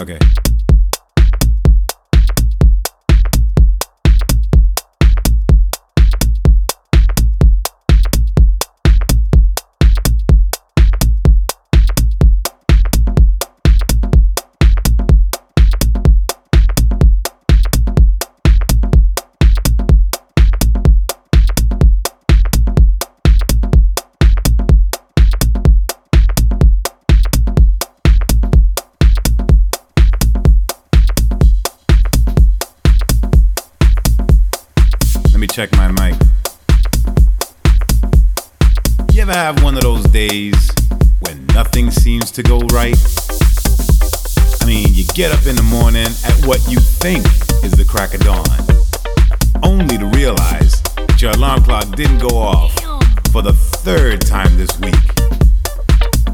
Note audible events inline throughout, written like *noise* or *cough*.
Okay. Me check my mic. You ever have one of those days when nothing seems to go right? I mean, you get up in the morning at what you think is the crack of dawn, only to realize that your alarm clock didn't go off for the third time this week.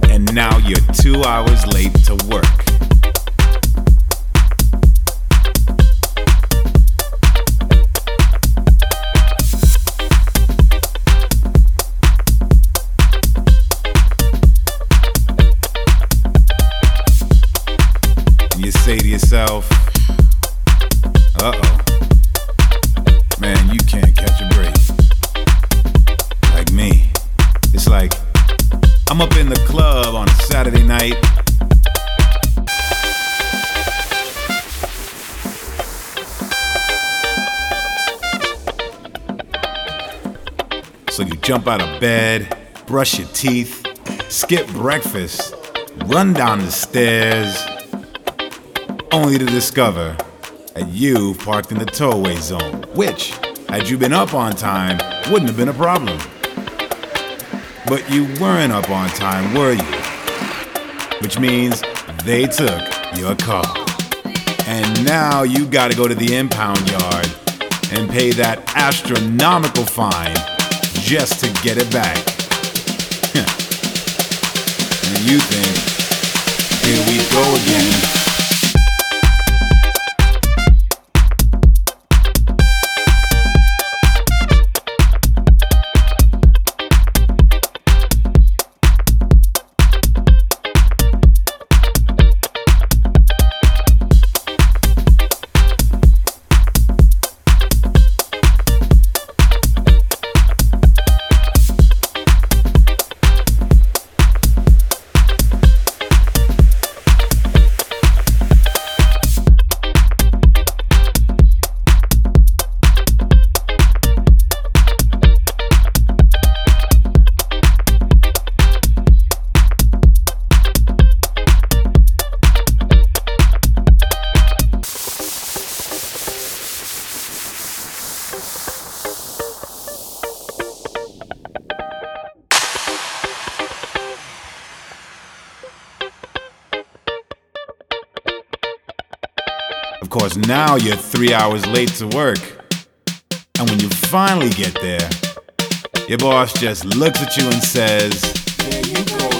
And now you're two hours late to work. And you say to yourself, uh oh, man, you can't catch a break. Like me. It's like I'm up in the club on a Saturday night. So you jump out of bed, brush your teeth, skip breakfast, run down the stairs, only to discover that you parked in the towaway zone, which, had you been up on time, wouldn't have been a problem. But you weren't up on time, were you? Which means they took your car. And now you gotta go to the impound yard and pay that astronomical fine just to get it back. *laughs* and you think, here we go again. Of course, now you're three hours late to work. And when you finally get there, your boss just looks at you and says, There you go.